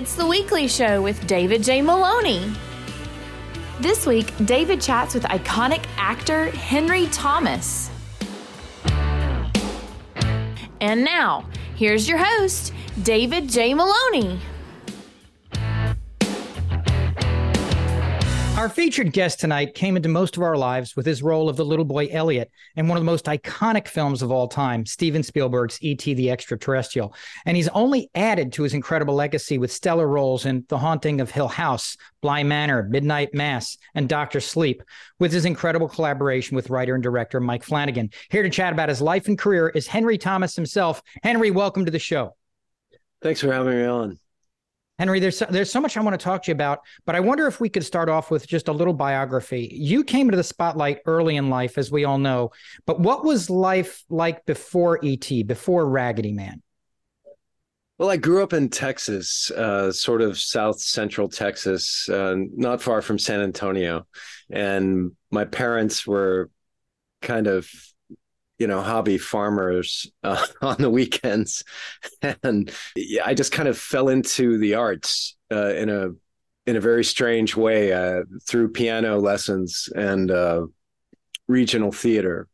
It's the weekly show with David J. Maloney. This week, David chats with iconic actor Henry Thomas. And now, here's your host, David J. Maloney. Our featured guest tonight came into most of our lives with his role of the little boy Elliot in one of the most iconic films of all time, Steven Spielberg's E.T. the Extraterrestrial. And he's only added to his incredible legacy with stellar roles in The Haunting of Hill House, Bly Manor, Midnight Mass, and Doctor Sleep, with his incredible collaboration with writer and director Mike Flanagan. Here to chat about his life and career is Henry Thomas himself. Henry, welcome to the show. Thanks for having me on. Henry, there's so, there's so much I want to talk to you about, but I wonder if we could start off with just a little biography. You came into the spotlight early in life, as we all know, but what was life like before ET, before Raggedy Man? Well, I grew up in Texas, uh, sort of south central Texas, uh, not far from San Antonio, and my parents were kind of you know hobby farmers uh, on the weekends. And i just kind of fell into the arts uh, in a in a very strange way uh, through piano lessons and uh, regional theater.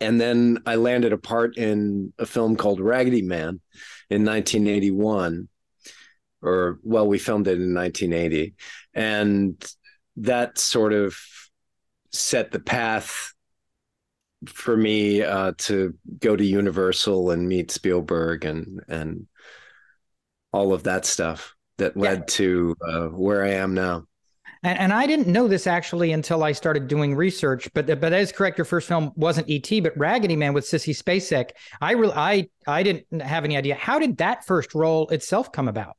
And then i landed a part in a film called raggedy man in 1981 or well we filmed it in 1980 and that sort of set the path for me uh, to go to Universal and meet Spielberg and and all of that stuff that led yeah. to uh, where I am now. And, and, I didn't know this actually until I started doing research. But but that is correct. Your first film wasn't E.T., but Raggedy Man with Sissy Spacek. I really I I didn't have any idea. How did that first role itself come about?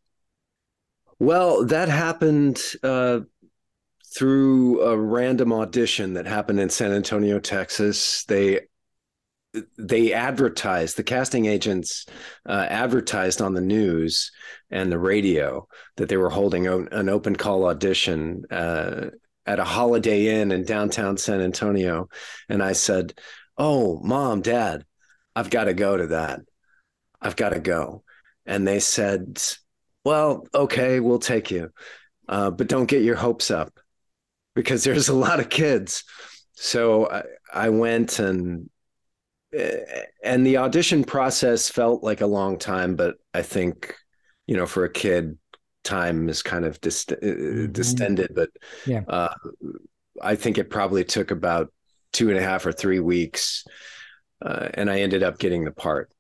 Well, that happened uh, through a random audition that happened in San Antonio, Texas. They they advertised the casting agents uh, advertised on the news and the radio that they were holding an open call audition uh, at a Holiday Inn in downtown San Antonio, and I said, "Oh, mom, dad, I've got to go to that. I've got to go." And they said, "Well, okay, we'll take you, uh, but don't get your hopes up." Because there's a lot of kids. So I, I went and and the audition process felt like a long time, but I think you know for a kid, time is kind of dist- uh, mm-hmm. distended. But yeah, uh, I think it probably took about two and a half or three weeks, uh, and I ended up getting the part.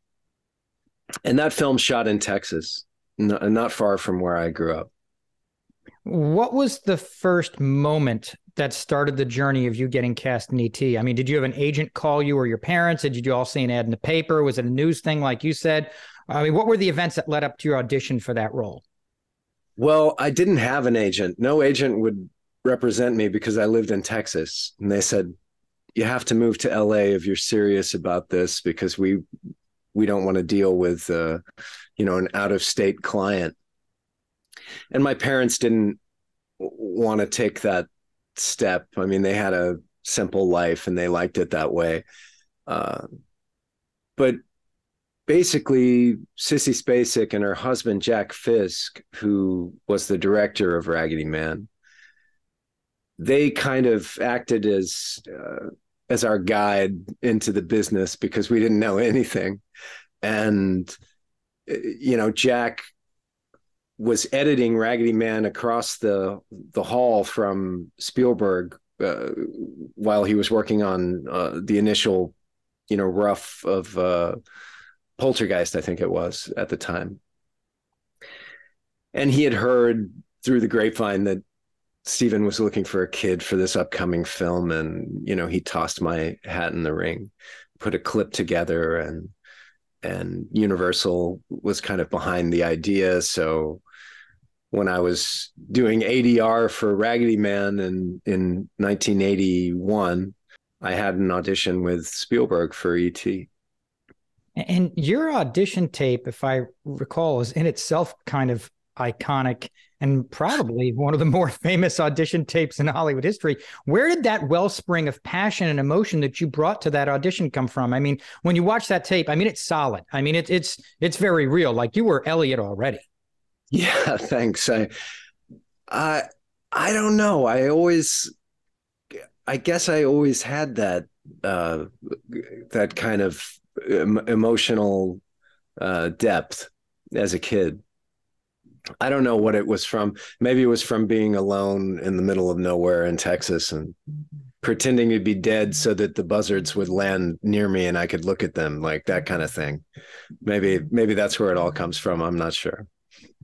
And that film shot in Texas, not far from where I grew up. What was the first moment that started the journey of you getting cast in ET? I mean, did you have an agent call you or your parents? Did you all see an ad in the paper? Was it a news thing like you said? I mean, what were the events that led up to your audition for that role? Well, I didn't have an agent. No agent would represent me because I lived in Texas. And they said, you have to move to LA if you're serious about this because we we don't want to deal with uh, you know an out of state client and my parents didn't want to take that step. I mean, they had a simple life and they liked it that way. Uh, but basically, Sissy Spacek and her husband Jack Fisk, who was the director of Raggedy Man, they kind of acted as uh, as our guide into the business because we didn't know anything, and you know Jack was editing Raggedy Man across the the hall from Spielberg uh, while he was working on uh, the initial, you know, rough of uh, Poltergeist, I think it was at the time. And he had heard through the grapevine that Steven was looking for a kid for this upcoming film, and you know, he tossed my hat in the ring, put a clip together, and and Universal was kind of behind the idea. So when I was doing ADR for Raggedy Man in in 1981, I had an audition with Spielberg for ET. And your audition tape, if I recall, is in itself kind of iconic and probably one of the more famous audition tapes in Hollywood history. Where did that wellspring of passion and emotion that you brought to that audition come from? I mean, when you watch that tape, I mean, it's solid. I mean, it, it's it's very real. Like you were Elliot already. Yeah, thanks. I, I, I don't know. I always, I guess I always had that, uh, that kind of emotional uh, depth as a kid. I don't know what it was from. Maybe it was from being alone in the middle of nowhere in Texas and pretending to be dead so that the buzzards would land near me and I could look at them, like that kind of thing. Maybe maybe that's where it all comes from. I'm not sure.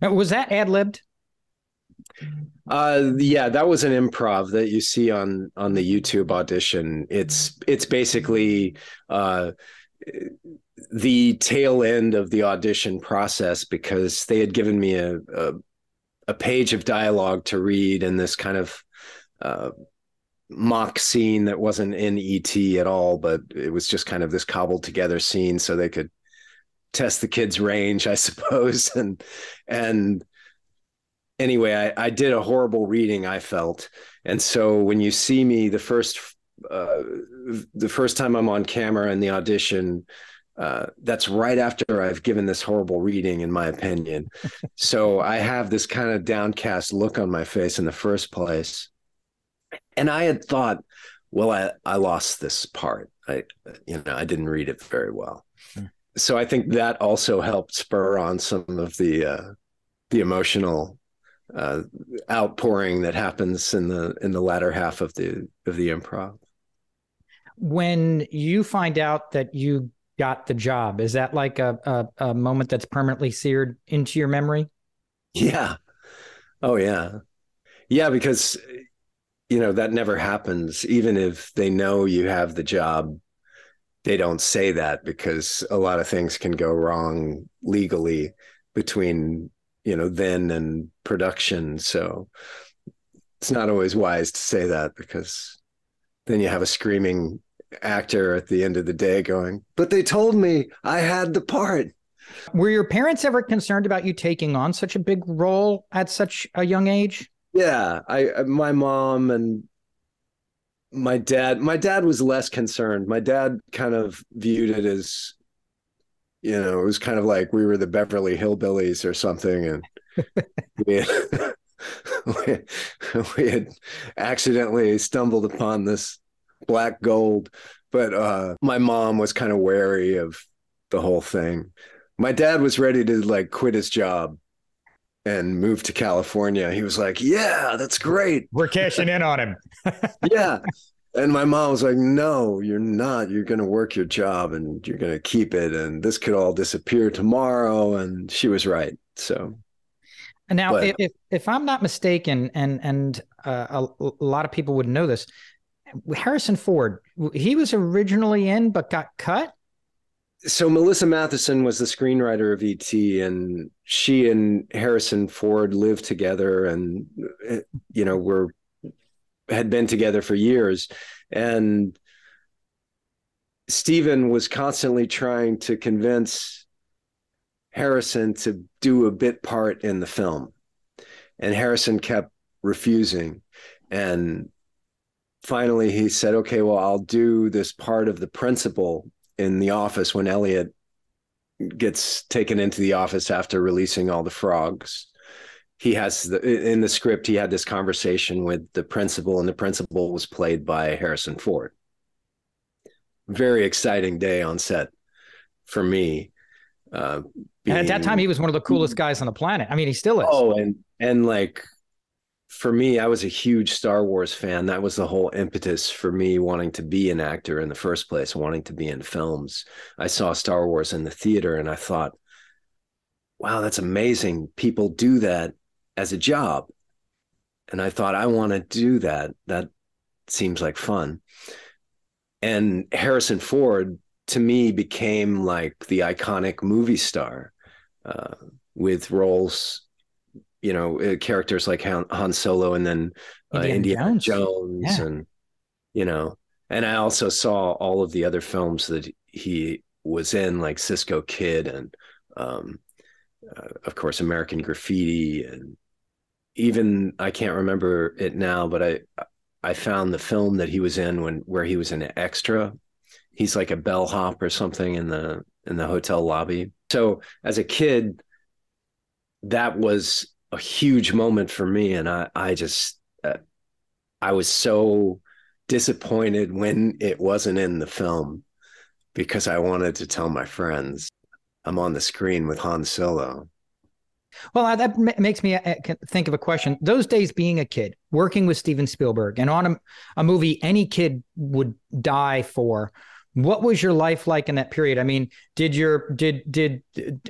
Was that ad libbed? Uh, yeah, that was an improv that you see on on the YouTube audition. It's it's basically uh, the tail end of the audition process because they had given me a, a, a page of dialogue to read and this kind of uh, mock scene that wasn't in ET at all, but it was just kind of this cobbled together scene so they could test the kids' range, I suppose. And and anyway, I, I did a horrible reading. I felt, and so when you see me the first uh, the first time I'm on camera in the audition, uh, that's right after I've given this horrible reading, in my opinion. so I have this kind of downcast look on my face in the first place. And I had thought, well, I, I lost this part. I, you know, I didn't read it very well. Hmm. So I think that also helped spur on some of the, uh, the emotional uh, outpouring that happens in the in the latter half of the of the improv. When you find out that you got the job. Is that like a, a, a moment that's permanently seared into your memory? Yeah. Oh yeah. Yeah, because you know that never happens. Even if they know you have the job, they don't say that because a lot of things can go wrong legally between you know then and production. So it's not always wise to say that because then you have a screaming actor at the end of the day going, but they told me I had the part. Were your parents ever concerned about you taking on such a big role at such a young age? Yeah, I uh, my mom and my dad my dad was less concerned. My dad kind of viewed it as you know, it was kind of like we were the Beverly Hillbillies or something and we, had, we had accidentally stumbled upon this black gold. But uh, my mom was kind of wary of the whole thing. My dad was ready to like quit his job and move to California. He was like, "Yeah, that's great. We're cashing in on him." yeah. And my mom was like, "No, you're not. You're going to work your job and you're going to keep it and this could all disappear tomorrow." And she was right. So now, but, if if I'm not mistaken, and and uh, a, a, lot of people would know this, Harrison Ford, he was originally in but got cut. So Melissa Mathison was the screenwriter of ET, and she and Harrison Ford lived together, and you know were had been together for years, and Steven was constantly trying to convince Harrison to do a bit part in the film, and Harrison kept refusing, and finally he said, okay, well, I'll do this part of the principal in the office when Elliot gets taken into the office after releasing all the frogs. He has the, in the script, he had this conversation with the principal, and the principal was played by Harrison Ford. Very exciting day on set for me. Uh, being, and at that time, he was one of the coolest guys on the planet. I mean, he still is. Oh, and and like for me, I was a huge Star Wars fan. That was the whole impetus for me wanting to be an actor in the first place, wanting to be in films. I saw Star Wars in the theater and I thought, wow, that's amazing. People do that as a job. And I thought, I want to do that. That seems like fun. And Harrison Ford, to me, became like the iconic movie star uh, with roles you know uh, characters like Han, Han Solo and then uh, Indiana, Indiana Jones, Jones yeah. and you know and I also saw all of the other films that he was in like Cisco Kid and um, uh, of course American Graffiti and even I can't remember it now but I I found the film that he was in when where he was an extra. He's like a bellhop or something in the in the hotel lobby. So as a kid that was a huge moment for me and i i just uh, i was so disappointed when it wasn't in the film because i wanted to tell my friends i'm on the screen with han solo well, that makes me uh, think of a question. Those days, being a kid, working with Steven Spielberg, and on a, a, movie any kid would die for. What was your life like in that period? I mean, did your did did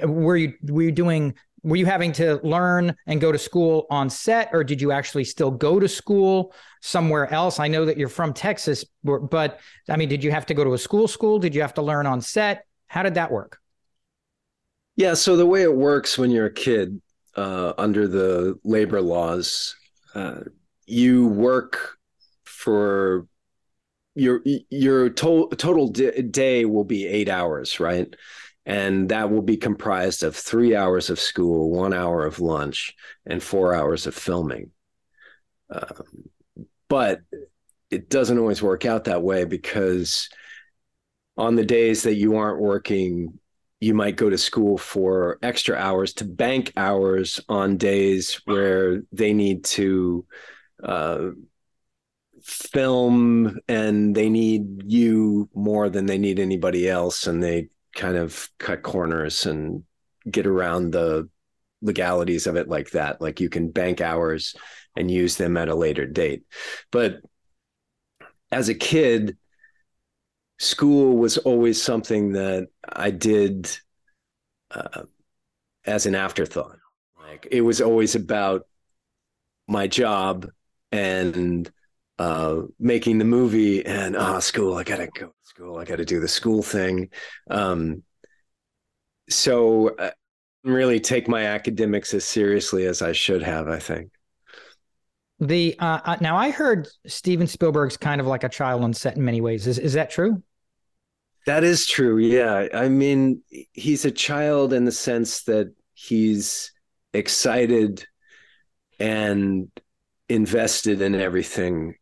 were you were you doing were you having to learn and go to school on set, or did you actually still go to school somewhere else? I know that you're from Texas, but I mean, did you have to go to a school? School? Did you have to learn on set? How did that work? Yeah, so the way it works when you're a kid uh, under the labor laws, uh, you work for your your to- total day will be eight hours, right? And that will be comprised of three hours of school, one hour of lunch, and four hours of filming. Um, but it doesn't always work out that way because on the days that you aren't working you might go to school for extra hours to bank hours on days where they need to uh, film and they need you more than they need anybody else and they kind of cut corners and get around the legalities of it like that like you can bank hours and use them at a later date but as a kid school was always something that I did uh, as an afterthought. Like it was always about my job and uh, making the movie and oh, school. I gotta go school. I gotta do the school thing. Um, so I uh, really take my academics as seriously as I should have. I think. The uh, uh, now I heard Steven Spielberg's kind of like a child on set in many ways. Is is that true? That is true. Yeah. I mean, he's a child in the sense that he's excited and invested in everything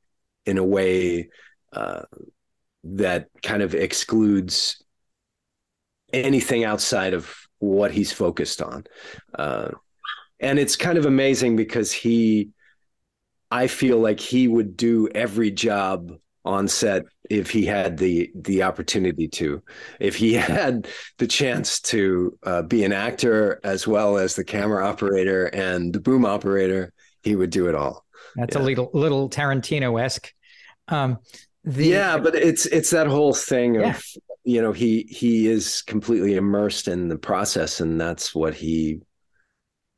in a way uh, that kind of excludes anything outside of what he's focused on. Uh, and it's kind of amazing because he, I feel like he would do every job on set if he had the the opportunity to if he had the chance to uh, be an actor as well as the camera operator and the boom operator he would do it all that's yeah. a little little tarantino-esque um the, yeah but it's it's that whole thing of yeah. you know he he is completely immersed in the process and that's what he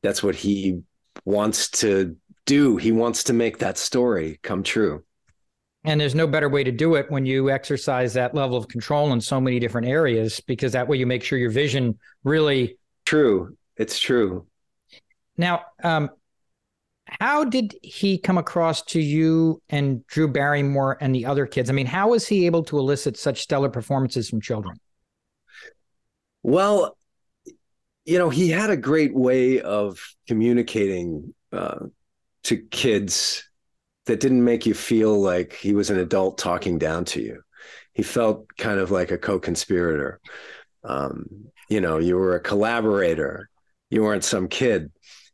that's what he wants to do he wants to make that story come true and there's no better way to do it when you exercise that level of control in so many different areas, because that way you make sure your vision really. True. It's true. Now, um, how did he come across to you and Drew Barrymore and the other kids? I mean, how was he able to elicit such stellar performances from children? Well, you know, he had a great way of communicating uh, to kids that didn't make you feel like he was an adult talking down to you. He felt kind of like a co-conspirator. Um, you know, you were a collaborator. You weren't some kid,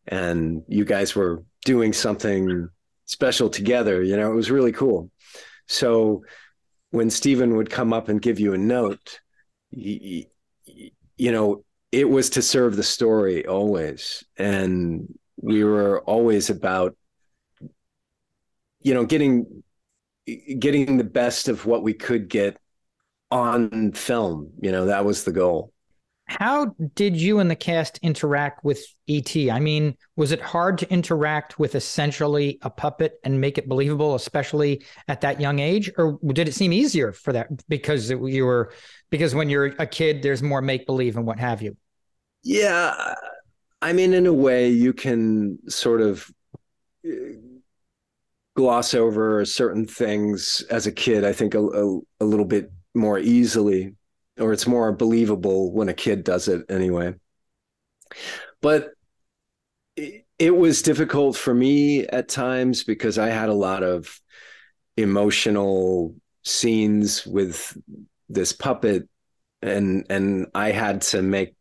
and you guys were doing something special together. You know, it was really cool. So when Steven would come up and give you a note, you, you know, it was to serve the story always, and we were always about you know getting getting the best of what we could get on film you know that was the goal how did you and the cast interact with et i mean was it hard to interact with essentially a puppet and make it believable especially at that young age? Or did it seem easier for that because you were because when you're a kid there's more make believe and what have you? Yeah i mean in a way you can sort of uh, gloss over certain things as a kid i think a, a, a, little bit more easily or it's more believable when a kid does it anyway. But it, was difficult for me at times because i had a lot of emotional scenes with this puppet and and i had to make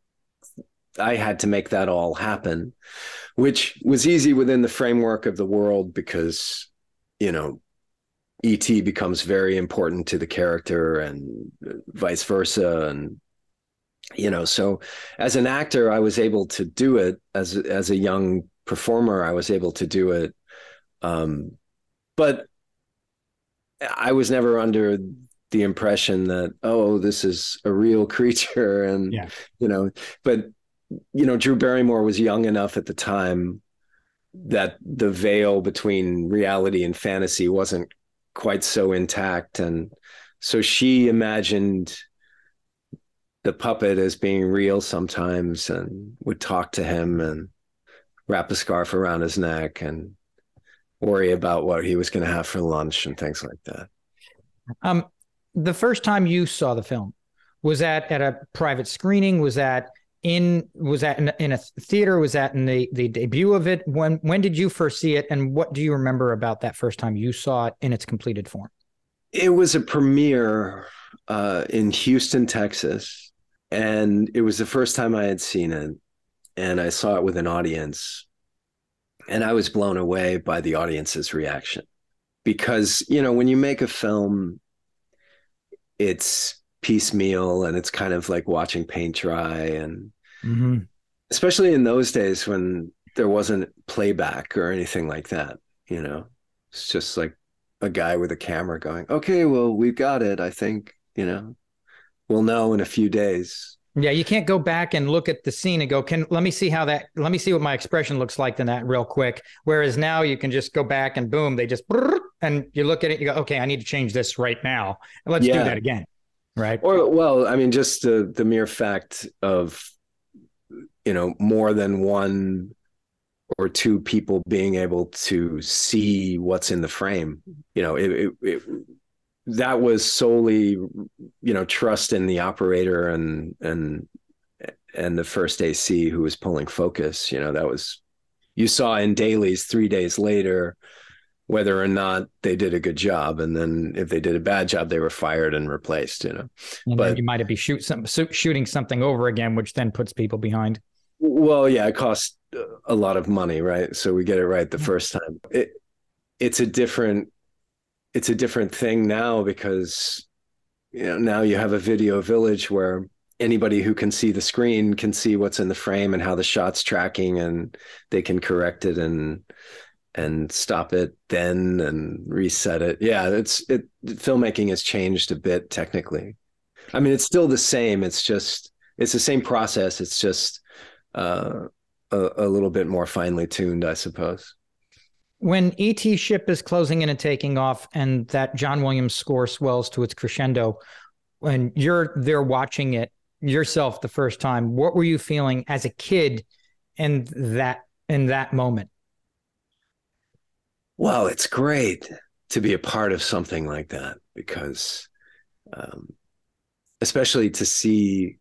I had to make that all happen, which was easy within the framework of the world because, you know, ET becomes very important to the character and vice versa. And, you know, so as an actor, I was able to do it as, as a young performer, I was able to do it. Um, but I was never under the impression that oh this is a real creature and yeah. you know but you know drew barrymore was young enough at the time that the veil between reality and fantasy wasn't quite so intact. And so she imagined the puppet as being real sometimes and would talk to him and wrap a scarf around his neck and worry about what he was going to have for lunch and things like that. Um the first time you saw the film was that at a private screening? Was that in was that in, in, a theater? Was that in the the debut of it? When when did you first see it? And what do you remember about that first time you saw it in its completed form? It was a premiere uh, in houston texas. And it was the first time i had seen it. And i saw it with an audience. And i was blown away by the audience's reaction. Because you know when you make a film it's piecemeal and it's kind of like watching paint dry and mm-hmm. especially in those days when there wasn't playback or anything like that you know it's just like a guy with a camera going okay well we've got it i think you know we'll know in a few days yeah you can't go back and look at the scene and go can let me see how that let me see what my expression looks like in that real quick whereas now you can just go back and boom they just and you look at it, you go, okay, I need to change this right now. Let's yeah. do that again. Right. Or, well, I mean, just the, the mere fact of, you know, more than one or two people being able to see what's in the frame, you know, it, it, it that was solely, you know, trust in the operator and, and, and the first AC who was pulling focus, you know, that was, you saw in dailies three days later, whether or not they did a good job. And then if they did a bad job they were fired and replaced you know. And but you might be shoot some, shooting something over again which then puts people behind well yeah it costs a lot of money right so we get it right the first time it, it's a different it's a different thing now because you know now you have a video village where anybody who can see the screen can see what's in the frame and how the shot's tracking and they can correct it and and stop it then and reset it. Yeah, it's it filmmaking has changed a bit technically. I mean, it's still the same. It's just it's the same process. It's just uh, a, a little bit more finely tuned, I suppose. When ET ship is closing in and taking off, and that John Williams score swells to its crescendo, when you're there watching it yourself the first time, what were you feeling as a kid in that in that moment? well, it's great to be a part of something like that because, um, especially to see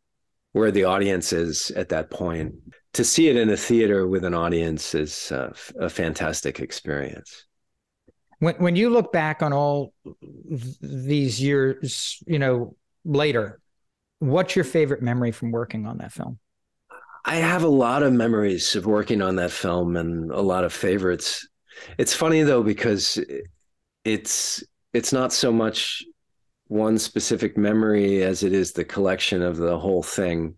where the audience is at that point, to see it in a theater with an audience is uh, a fantastic experience. When when you look back on all these years, you know, later, what's your favorite memory from working on that film? I have a lot of memories of working on that film and a lot of favorites. It's funny though because it's it's not so much one specific memory as it is the collection of the whole thing.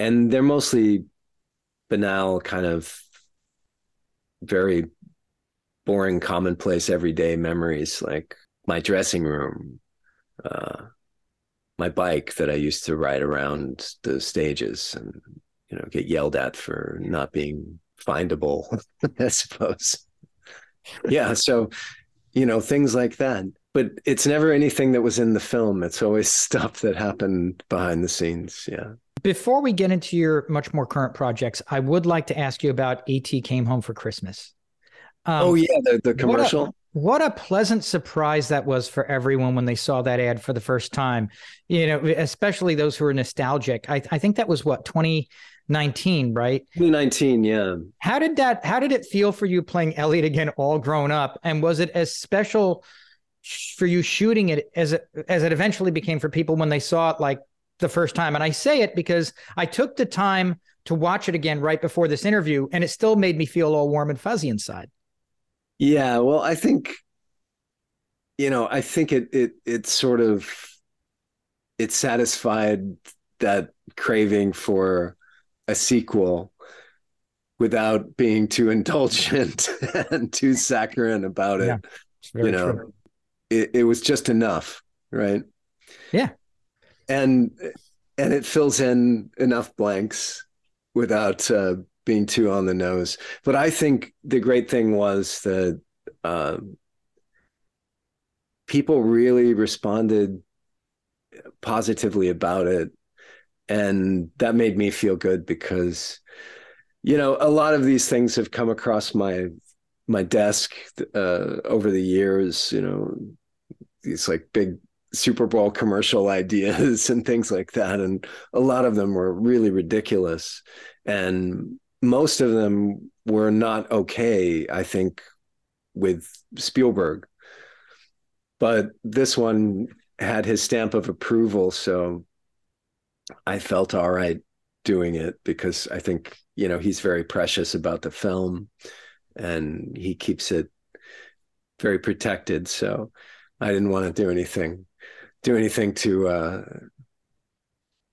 And they're mostly banal, kind of very boring, commonplace, everyday memories, like my dressing room, uh, my bike that I used to ride around the stages and you know get yelled at for not being findable, I suppose. Yeah. So, you know, things like that. But it's never anything that was in the film. It's always stuff that happened behind the scenes. Yeah. Before we get into your much more current projects, I would like to ask you about ET Came Home for Christmas. Um, oh, yeah. The, the commercial. What a, what a pleasant surprise that was for everyone when they saw that ad for the first time. You know, especially those who are nostalgic. I, I think that was what, 2019, right? 2019, yeah. How did that how did it feel for you playing Elliot again all grown up and was it as special for you shooting it as it as it eventually became for people when they saw it like the first time. And I say it because I took the time to watch it again right before this interview, and it still made me feel all warm and fuzzy inside. Yeah, well, I think, you know, I think it it it sort of it satisfied that craving for a sequel without being too indulgent and too saccharine about it. Yeah, you know, it, it was just enough, right? Yeah. And and it fills in enough blanks without uh, being too on the nose. But I think the great thing was that uh, people really responded positively about it. And that made me feel good because, you know, a lot of these things have come across my my desk uh, over the years. You know, these like big Super Bowl commercial ideas and things like that. And a lot of them were really ridiculous. And most of them were not okay, I think, with Spielberg. But this one had his stamp of approval. So I felt all right doing it because I think, you know, he's very precious about the film and he keeps it very protected. So I didn't want to do anything do anything to uh,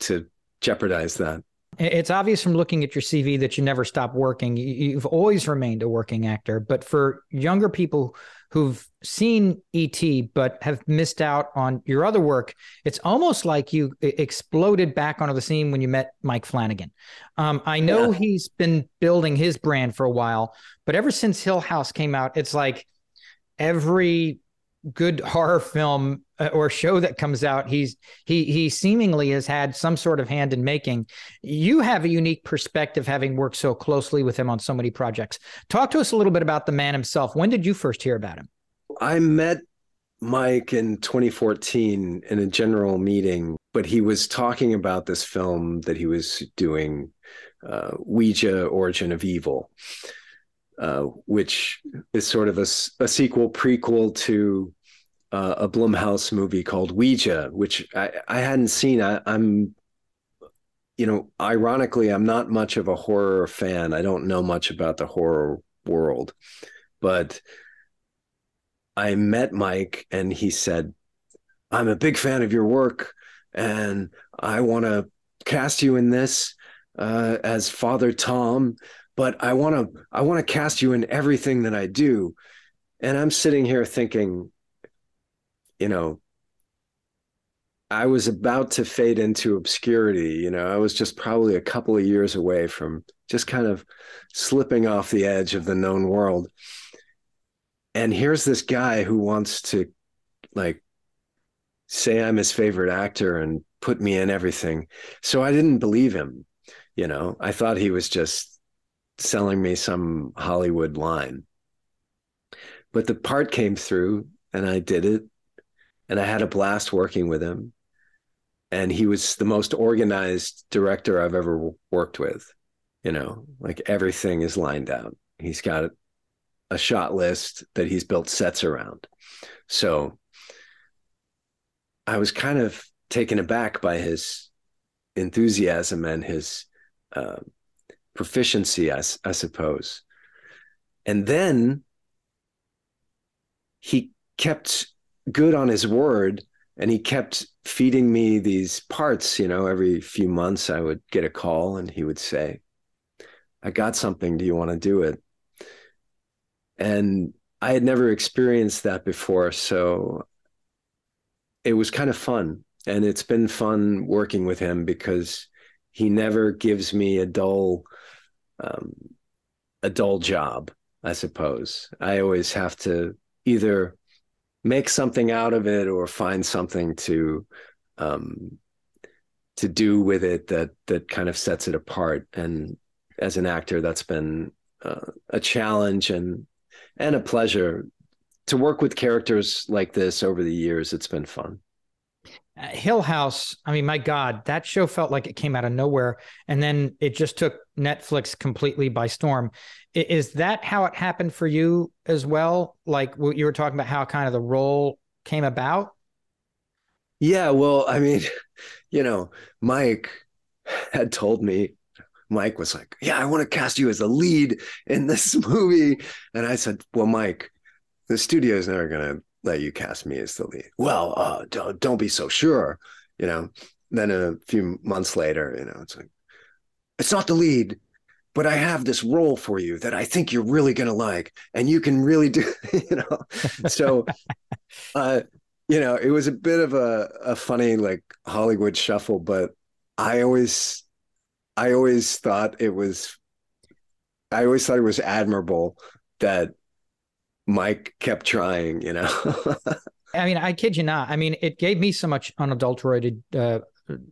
to jeopardize that. It's obvious from looking at your CV that you never stopped working. You've always remained a working actor. But for younger people who've seen ET but have missed out on your other work, it's almost like you exploded back onto the scene when you met Mike Flanagan. Um, I know yeah. he's been building his brand for a while, but ever since Hill House came out, it's like every good horror film uh, or show that comes out he's he he seemingly has had some sort of hand in making. You have a unique perspective having worked so closely with him on so many projects. Talk to us a little bit about the man himself. When did you first hear about him? I met mike in 2014 in a general meeting but he was talking about this film that he was doing uh, ouija origin of evil uh, which is sort of a, a sequel prequel to uh, a Blumhouse movie called Ouija, which I, I hadn't seen. I, I'm, you know, ironically, I'm not much of a horror fan. I don't know much about the horror world, but I met Mike and he said, I'm a big fan of your work and I want to cast you in this uh, as Father Tom, but I want to I want to cast you in everything that I do. And I'm sitting here thinking, you know, I was about to fade into obscurity. You know, I was just probably a couple of years away from just kind of slipping off the edge of the known world. And here's this guy who wants to like say I'm his favorite actor and put me in everything. So I didn't believe him. You know, I thought he was just selling me some Hollywood line. But the part came through and I did it and I had a blast working with him. And he was the most organized director I've ever worked with. You know, like everything is lined out. He's got a shot list that he's built sets around. So I was kind of taken aback by his enthusiasm and his uh, proficiency, I, I suppose. And then he kept good on his word and he kept feeding me these parts you know every few months i would get a call and he would say i got something. Do you want to do it? And i had never experienced that before so it was kind of fun. And it's been fun working with him because he never gives me a dull um, a dull job i suppose i always have to either make something out of it or find something to um, to do with it that that kind of sets it apart. And as an actor, that's been uh, a challenge and and a pleasure to work with characters like this over the years. It's been fun. Hill House, I mean, my God, that show felt like it came out of nowhere. And then it just took Netflix completely by storm. Is that how it happened for you as well? Like what you were talking about how kind of the role came about? Yeah, well, I mean, you know, Mike had told me Mike was like, "Yeah, I want to cast you as the lead in this movie," and I said, "Well, Mike, the studio is never going to let you cast me as the lead." Well, uh, don't, don't be so sure, you know. Then a few months later, you know, it's like, "It's not the lead." But I have this role for you that I think you're really gonna like, and you can really do, you know. So, uh, you know, it was a bit of a, a funny like Hollywood shuffle, but I always I always thought it was I always thought it was admirable that Mike kept trying, you know. I mean, I kid you not. I mean, it gave me so much unadulterated uh,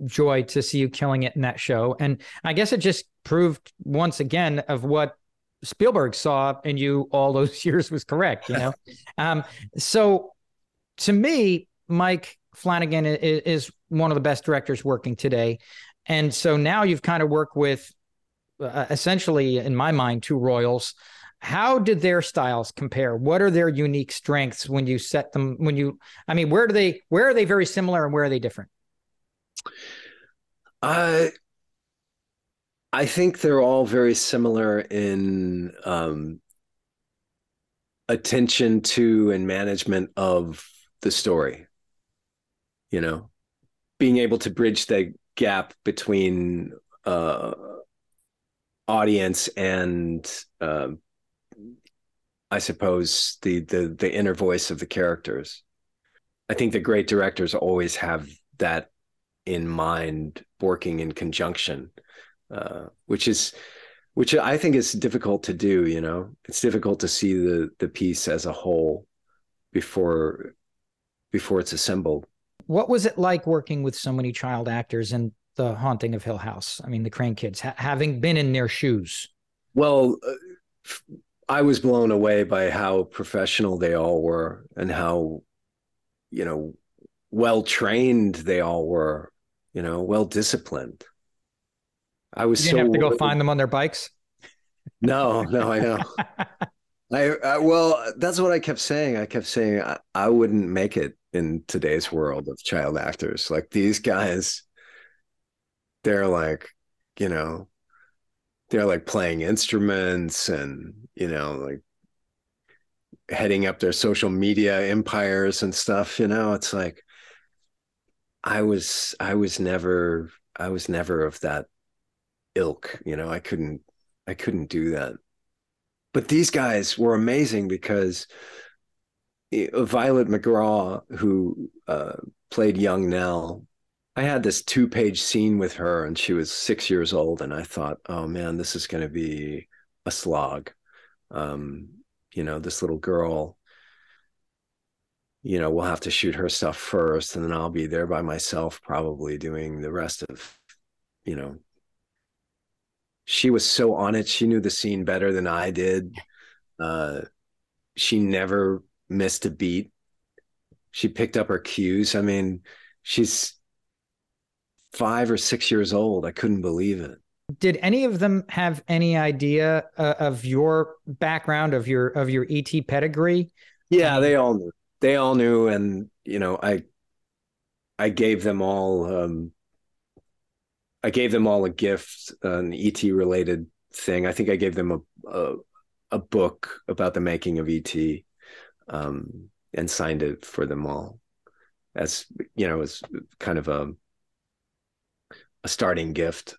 joy to see you killing it in that show, and I guess it just proved once again of what Spielberg saw in you all those years was correct. You know, um, so to me, Mike Flanagan is, is one of the best directors working today. And so now you've kind of worked with uh, essentially, in my mind, two royals. How did their styles compare? What are their unique strengths when you set them? When you, I mean, where do they? Where are they very similar, and where are they different? I, I think they're all very similar in um, attention to and management of the story. You know, being able to bridge the gap between uh, audience and uh, I suppose the the the inner voice of the characters. I think the great directors always have that in mind, working in conjunction, uh, which is which I think is difficult to do. You know, it's difficult to see the the piece as a whole before before it's assembled what was it like working with so many child actors in the haunting of hill house i mean the crane kids ha- having been in their shoes well uh, i was blown away by how professional they all were and how you know well trained they all were you know well disciplined. I was you so have to go find them on their bikes? No no i know. I, I, well that's what i kept saying. I kept saying I, I wouldn't make it in today's world of child actors. Like these guys, they're like, you know, they're like playing instruments and, you know, like heading up their social media empires and stuff, you know, it's like I was I was never I was never of that ilk, you know, I couldn't I couldn't do that. But these guys were amazing because Violet McGraw, who uh, played young Nell, I had this two page scene with her, and she was six years old. And I thought, oh man, this is going to be a slog. Um, you know, this little girl, you know, we'll have to shoot her stuff first, and then I'll be there by myself, probably doing the rest of, you know. She was so on it. She knew the scene better than I did. Uh, she never missed a beat. She picked up her cues. I mean, she's five or six years old. I couldn't believe it. Did any of them have any idea uh, of your background of your of your ET pedigree? Yeah, they all knew. They all knew, and you know, I I gave them all um, I gave them all a gift, an ET related thing. I think I gave them a, a, a book about the making of ET um, and signed it for them all as you know as kind of a a starting gift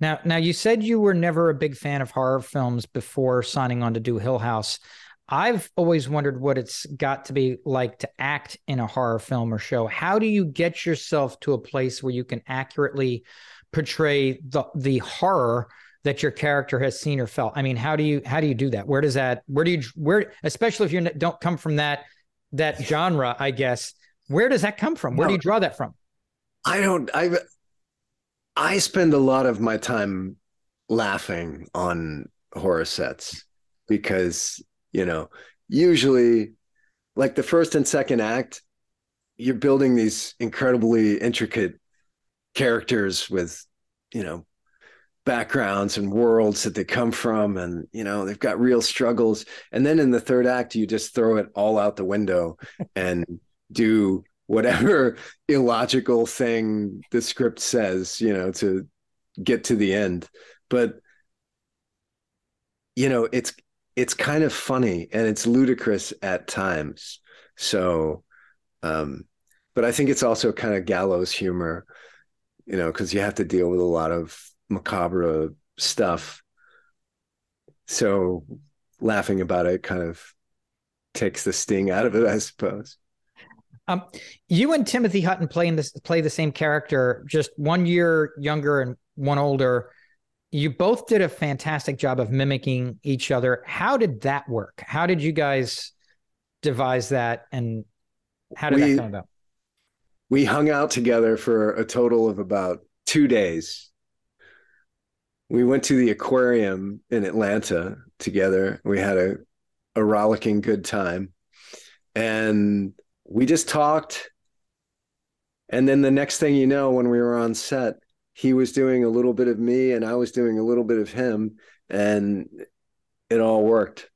now now you said you were never a big fan of horror films before signing on to do hill house. I've always wondered what it's got to be like to act in a horror film or show. How do you get yourself to a place where you can accurately portray the the horror that your character has seen or felt? I mean how do you how do you do that? Where does that where do you where especially if you don't come from that that genre i guess where does that come from? Where no, do you draw that from? I don't i i spend a lot of my time laughing on horror sets because you know usually like the first and second act you're building these incredibly intricate characters with you know backgrounds and worlds that they come from and you know they've got real struggles. And then in the third act you just throw it all out the window and do whatever illogical thing the script says, you know, to get to the end. But you know, it's it's kind of funny and it's ludicrous at times. So um but I think it's also kind of gallows humor, you know, because you have to deal with a lot of macabre stuff. So laughing about it kind of takes the sting out of it, I suppose. Um, you and Timothy Hutton playing this play the same character, just one year younger and one older. You both did a fantastic job of mimicking each other. How did that work? How did you guys devise that, and how did we, that come about? We hung out together for a total of about two days. We went to the aquarium in Atlanta together. We had a a rollicking good time. And we just talked. And then the next thing you know, when we were on set, he was doing a little bit of me and I was doing a little bit of him. And it all worked.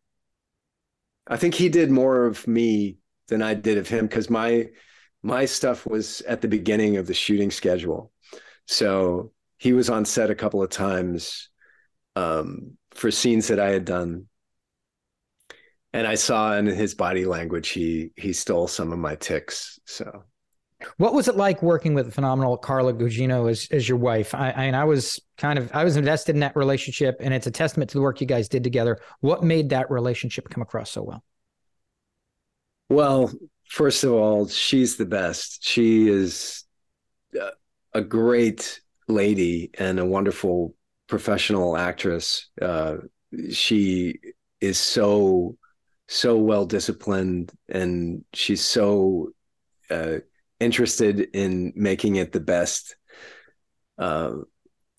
I think he did more of me than I did of him because my my stuff was at the beginning of the shooting schedule. So he was on set a couple of times um, for scenes that I had done and I saw in his body language he he stole some of my tics. So, what was it like working with the phenomenal Carla Gugino as as your wife? I, I and I was kind of I was invested in that relationship, and it's a testament to the work you guys did together. What made that relationship come across so well? Well, first of all, she's the best. She is a great lady and a wonderful professional actress. Uh, she is so so well disciplined and she's so uh, interested in making it the best. Uh,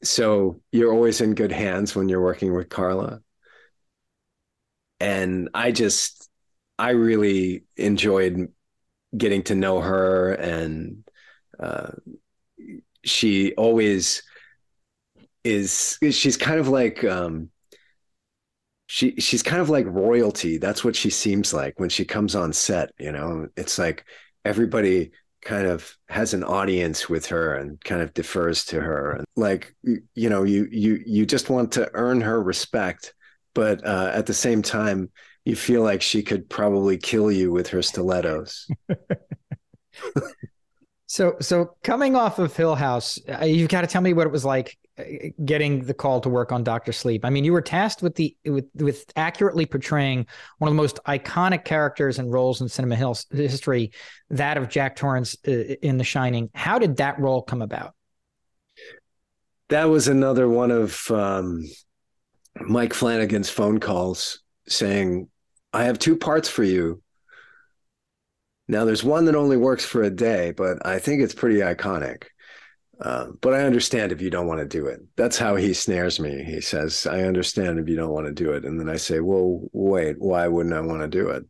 so you're always in good hands when you're working with Carla. And I just, I really enjoyed getting to know her, and uh, she always is. She's kind of like um, she she's kind of like royalty. That's what she seems like when she comes on set, you know. It's like everybody kind of has an audience with her and kind of defers to her and like you know you you you just want to earn her respect but uh, at the same time you feel like she could probably kill you with her stilettos so so coming off of hill house uh, you've got to tell me what it was like getting the call to work on Doctor Sleep. I mean, you were tasked with the with with accurately portraying one of the most iconic characters and roles in cinema history, that of Jack Torrance uh, in The Shining. How did that role come about? That was another one of um, Mike Flanagan's phone calls saying, "I have two parts for you." Now, there's one that only works for a day, but I think it's pretty iconic. Uh, but I understand if you don't want to do it. That's how he snares me. He says, I understand if you don't want to do it. And then I say, well, wait, why wouldn't I want to do it?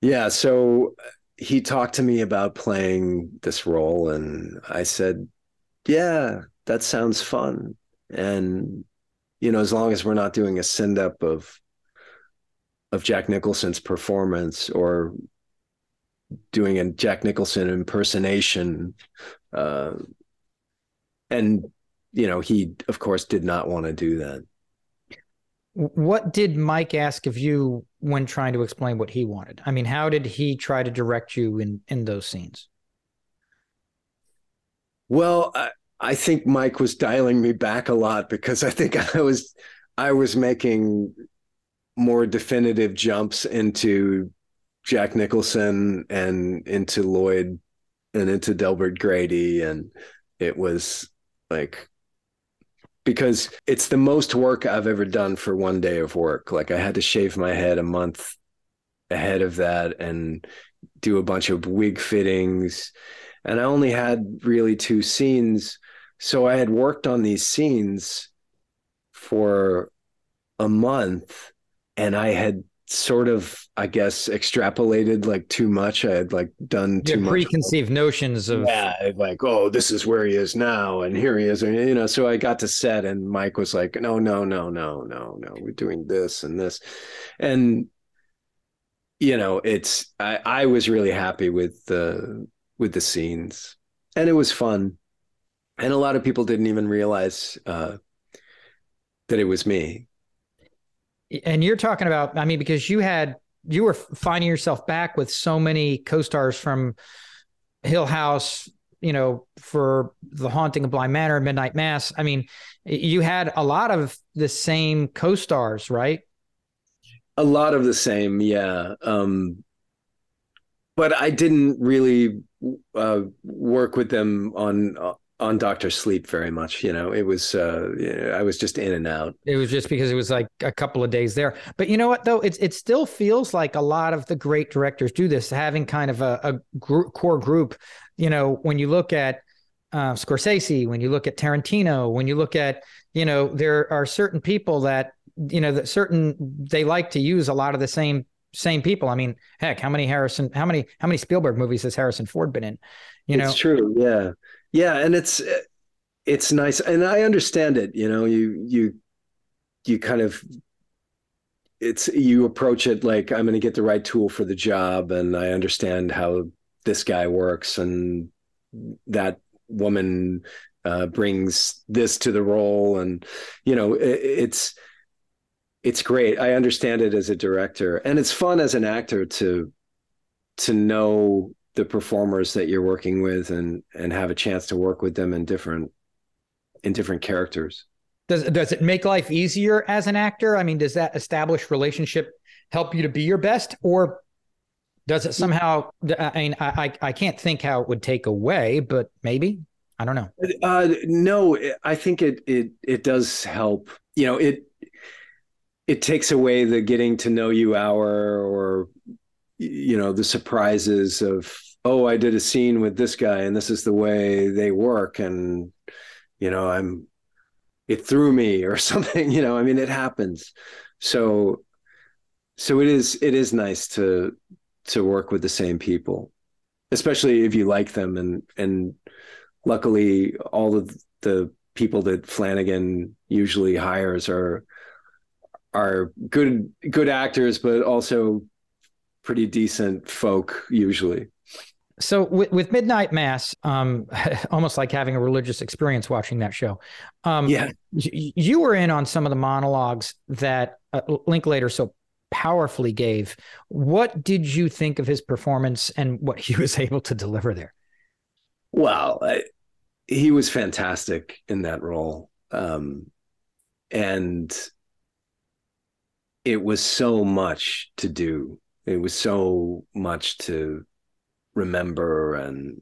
Yeah. So he talked to me about playing this role. And I said, yeah, that sounds fun. And, you know, as long as we're not doing a send up of, of Jack Nicholson's performance or doing a Jack Nicholson impersonation, uh, and you know he of course did not want to do that. What did mike ask of you when trying to explain what he wanted? I mean how did he try to direct you in in those scenes? Well i, I think mike was dialing me back a lot because i think i was i was making more definitive jumps into jack nicholson and into lloyd and into delbert grady and it was like because it's the most work I've ever done for one day of work. Like I had to shave my head a month ahead of that and do a bunch of wig fittings. And I only had really two scenes. So I had worked on these scenes for a month and I had sort of i guess extrapolated like too much i had like done too much preconceived notions of yeah like oh this is where he is now and here he is and you know so i got to set and mike was like no no no no no no we're doing this and this and you know it's i i was really happy with the with the scenes, and it was fun. And a lot of people didn't even realize uh, that it was me. And you're talking about, I mean, because you had you were finding yourself back with so many co-stars from Hill House, you know, for The Haunting of Bly Manor, Midnight Mass. I mean, you had a lot of the same co-stars, right? A lot of the same, yeah. Um, but I didn't really uh, work with them on uh, on Doctor Sleep very much. You know, it was uh, I was just in and out. It was just because it was like a couple of days there. But you know what though, it it still feels like a lot of the great directors do this, having kind of a, a group, core group. You know, when you look at uh, Scorsese, when you look at Tarantino, when you look at you know there are certain people that you know that certain they like to use a lot of the same same people. I mean, heck, how many Harrison, how many how many Spielberg movies has Harrison Ford been in? You know, it's true. Yeah, yeah, and it's it's nice, and I understand it. You know, you you you kind of it's you approach it like I'm going to get the right tool for the job, and I understand how this guy works, and that woman uh, brings this to the role, and you know, it, it's it's great. I understand it as a director, and it's fun as an actor to to know the performers that you're working with and and have a chance to work with them in different in different characters? Does does it make life easier as an actor? I mean does that established relationship help you to be your best or does it somehow i mean i i can't think how it would take away but maybe? I don't know. Uh, no i think it it it does help. You know it it takes away the getting to know you hour or you know the surprises of oh i did a scene with this guy and this is the way they work and you know i'm it threw me or something you know i mean it happens. So so it is it is nice to to work with the same people especially if you like them. And and luckily all of the people that flanagan usually hires are are good good actors but also pretty decent folk usually. So with, with Midnight Mass, um, almost like having a religious experience watching that show. Um, yeah, y- you were in on some of the monologues that uh, Linklater so powerfully gave. What did you think of his performance and what he was able to deliver there? Well, I, he was fantastic in that role, um, and it was so much to do it was so much to remember and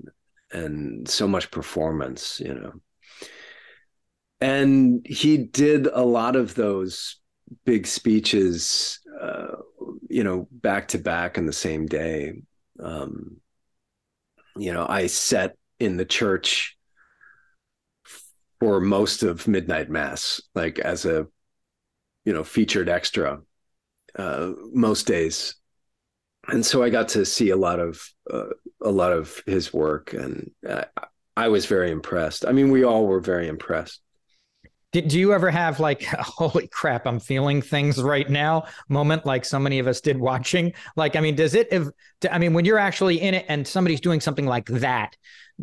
and so much performance you know. And he did a lot of those big speeches uh, you know back to back in the same day. Um, you know i sat in the church for most of midnight mass like as a you know featured extra uh, most days and so I got to see a lot of uh, a lot of his work, and uh, I was very impressed. I mean, we all were very impressed. Did, do you ever have like, holy crap, I'm feeling things right now moment like so many of us did watching? Like, I mean, does it, if, I mean, when you're actually in it and somebody's doing something like that,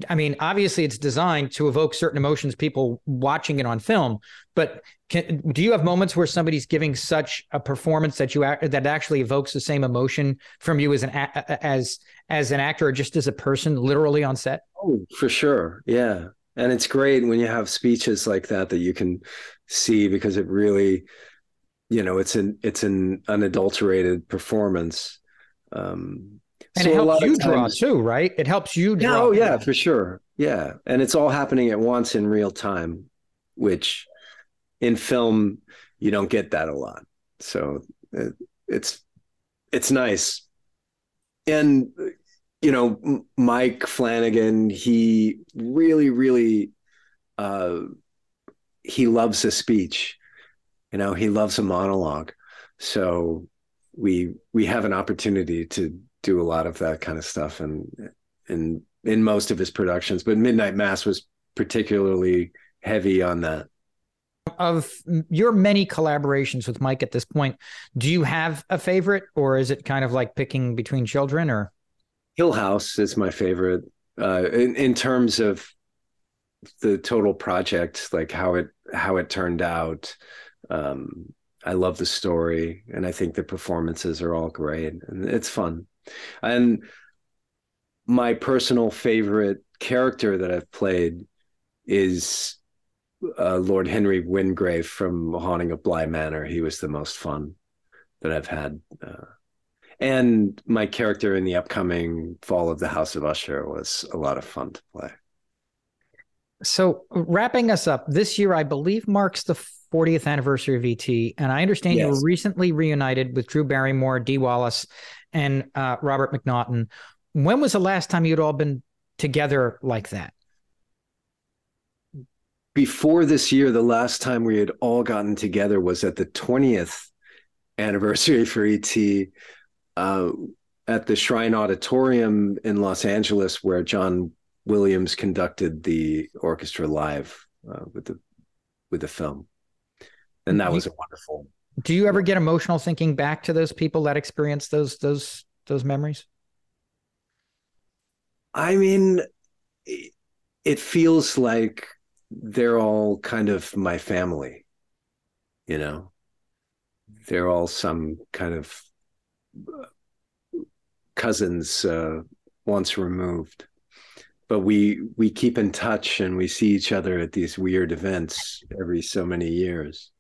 I mean, obviously it's designed to evoke certain emotions, people watching it on film, but can, do you have moments where somebody's giving such a performance that you that actually evokes the same emotion from you as an as as an actor or just as a person, literally on set? Oh, for sure, yeah. And it's great when you have speeches like that that you can see because it really, you know, it's an it's an unadulterated performance. Um, and so it helps you draw too, right? It helps you draw. Yeah, oh yeah, for sure. Yeah, and it's all happening at once in real time, which in film you don't get that a lot so it, it's it's nice and you know mike flanagan he really really uh he loves a speech you know he loves a monologue so we we have an opportunity to do a lot of that kind of stuff and in in most of his productions but midnight mass was particularly heavy on that of your many collaborations with Mike at this point, do you have a favorite, or is it kind of like picking between children? Or Hill House is my favorite. uh, in, in terms of the total project, like how it how it turned out. Um, I love the story, and I think the performances are all great, and it's fun. And my personal favorite character that I've played is uh, Lord Henry Wingrave from Haunting of Bly Manor. He was the most fun that I've had. Uh, and my character in the upcoming Fall of the House of Usher was a lot of fun to play. So, wrapping us up, this year, I believe, marks the 40th anniversary of ET. And I understand yes. you were recently reunited with Drew Barrymore, Dee Wallace, and uh, Robert McNaughton. When was the last time you'd all been together like that? Before this year, the last time we had all gotten together was at the 20th anniversary for ET uh, at the Shrine Auditorium in Los Angeles, where John Williams conducted the orchestra live uh, with the with the film, and that was a wonderful. Do you ever get emotional thinking back to those people that experienced those those those memories? I mean, it feels like they're all kind of my family, you know. They're all some kind of cousins uh, once removed but we we keep in touch and we see each other at these weird events every so many years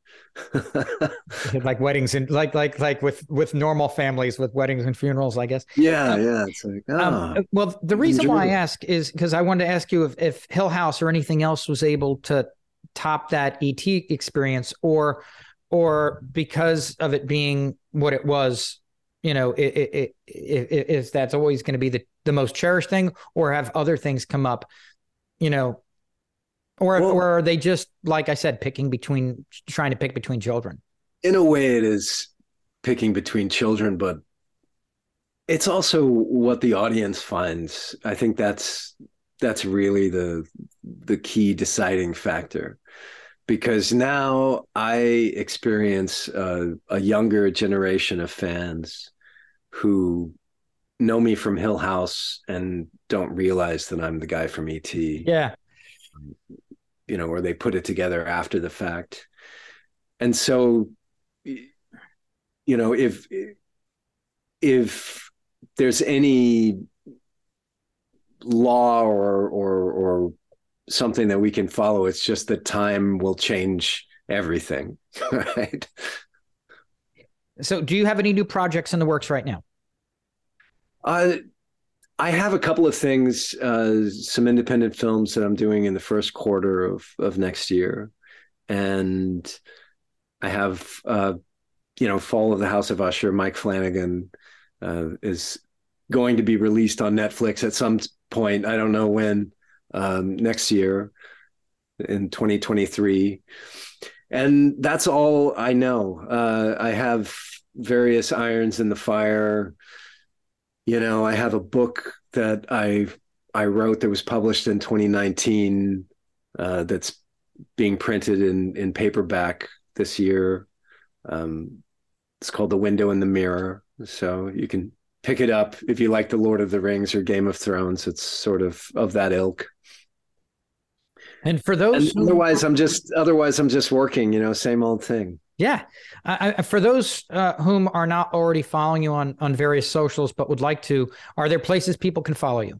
like weddings and like like like with with normal families with weddings and funerals i guess. Yeah um, yeah it's like oh, um, well the reason why i ask is because i wanted to ask you if, if hill house or anything else was able to top that et experience or or because of it being what it was you know it, if that's always going to be the, the most cherished thing or have other things come up you know or well, or are they just like i said picking between trying to pick between children in a way it is picking between children but it's also what the audience finds i think that's that's really the the key deciding factor because now I experience uh, a younger generation of fans who know me from Hill House and don't realize that I'm the guy from ET. Yeah. You know, or they put it together after the fact. And so you know, if if there's any law or or or something that we can follow. It's just that time will change everything, right? So, do you have any new projects in the works right now? Uh, I have a couple of things, uh, some independent films that I'm doing in the first quarter of of next year, and I have, uh, you know, Fall of the House of Usher. Mike Flanagan uh, is going to be released on Netflix at some point. I don't know when um, next year in 2023. And that's all I know. Uh, I have various irons in the fire. You know, I have a book that I I wrote that was published in 2019 uh, that's being printed in in paperback this year. Um, it's called The Window in the Mirror. So you can pick it up if you like The Lord of the Rings or Game of Thrones. It's sort of of that ilk. And for those, and otherwise, I'm just otherwise I'm just working. You know, same old thing. Yeah. I, for those uh, whom are not already following you on on various socials but would like to, are there places people can follow you?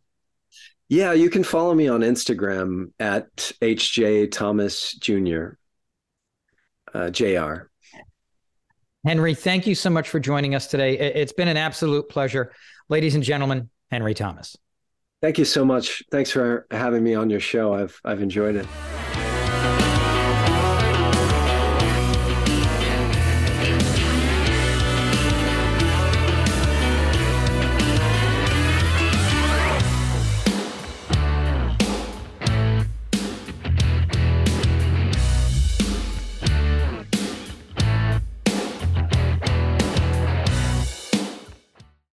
Yeah, you can follow me on Instagram at HJ Thomas Jr. Uh, Jr. Henry, thank you so much for joining us today. It's been an absolute pleasure. Ladies and gentlemen, Henry Thomas. Thank you so much. Thanks for having me on your show. I've I've enjoyed it.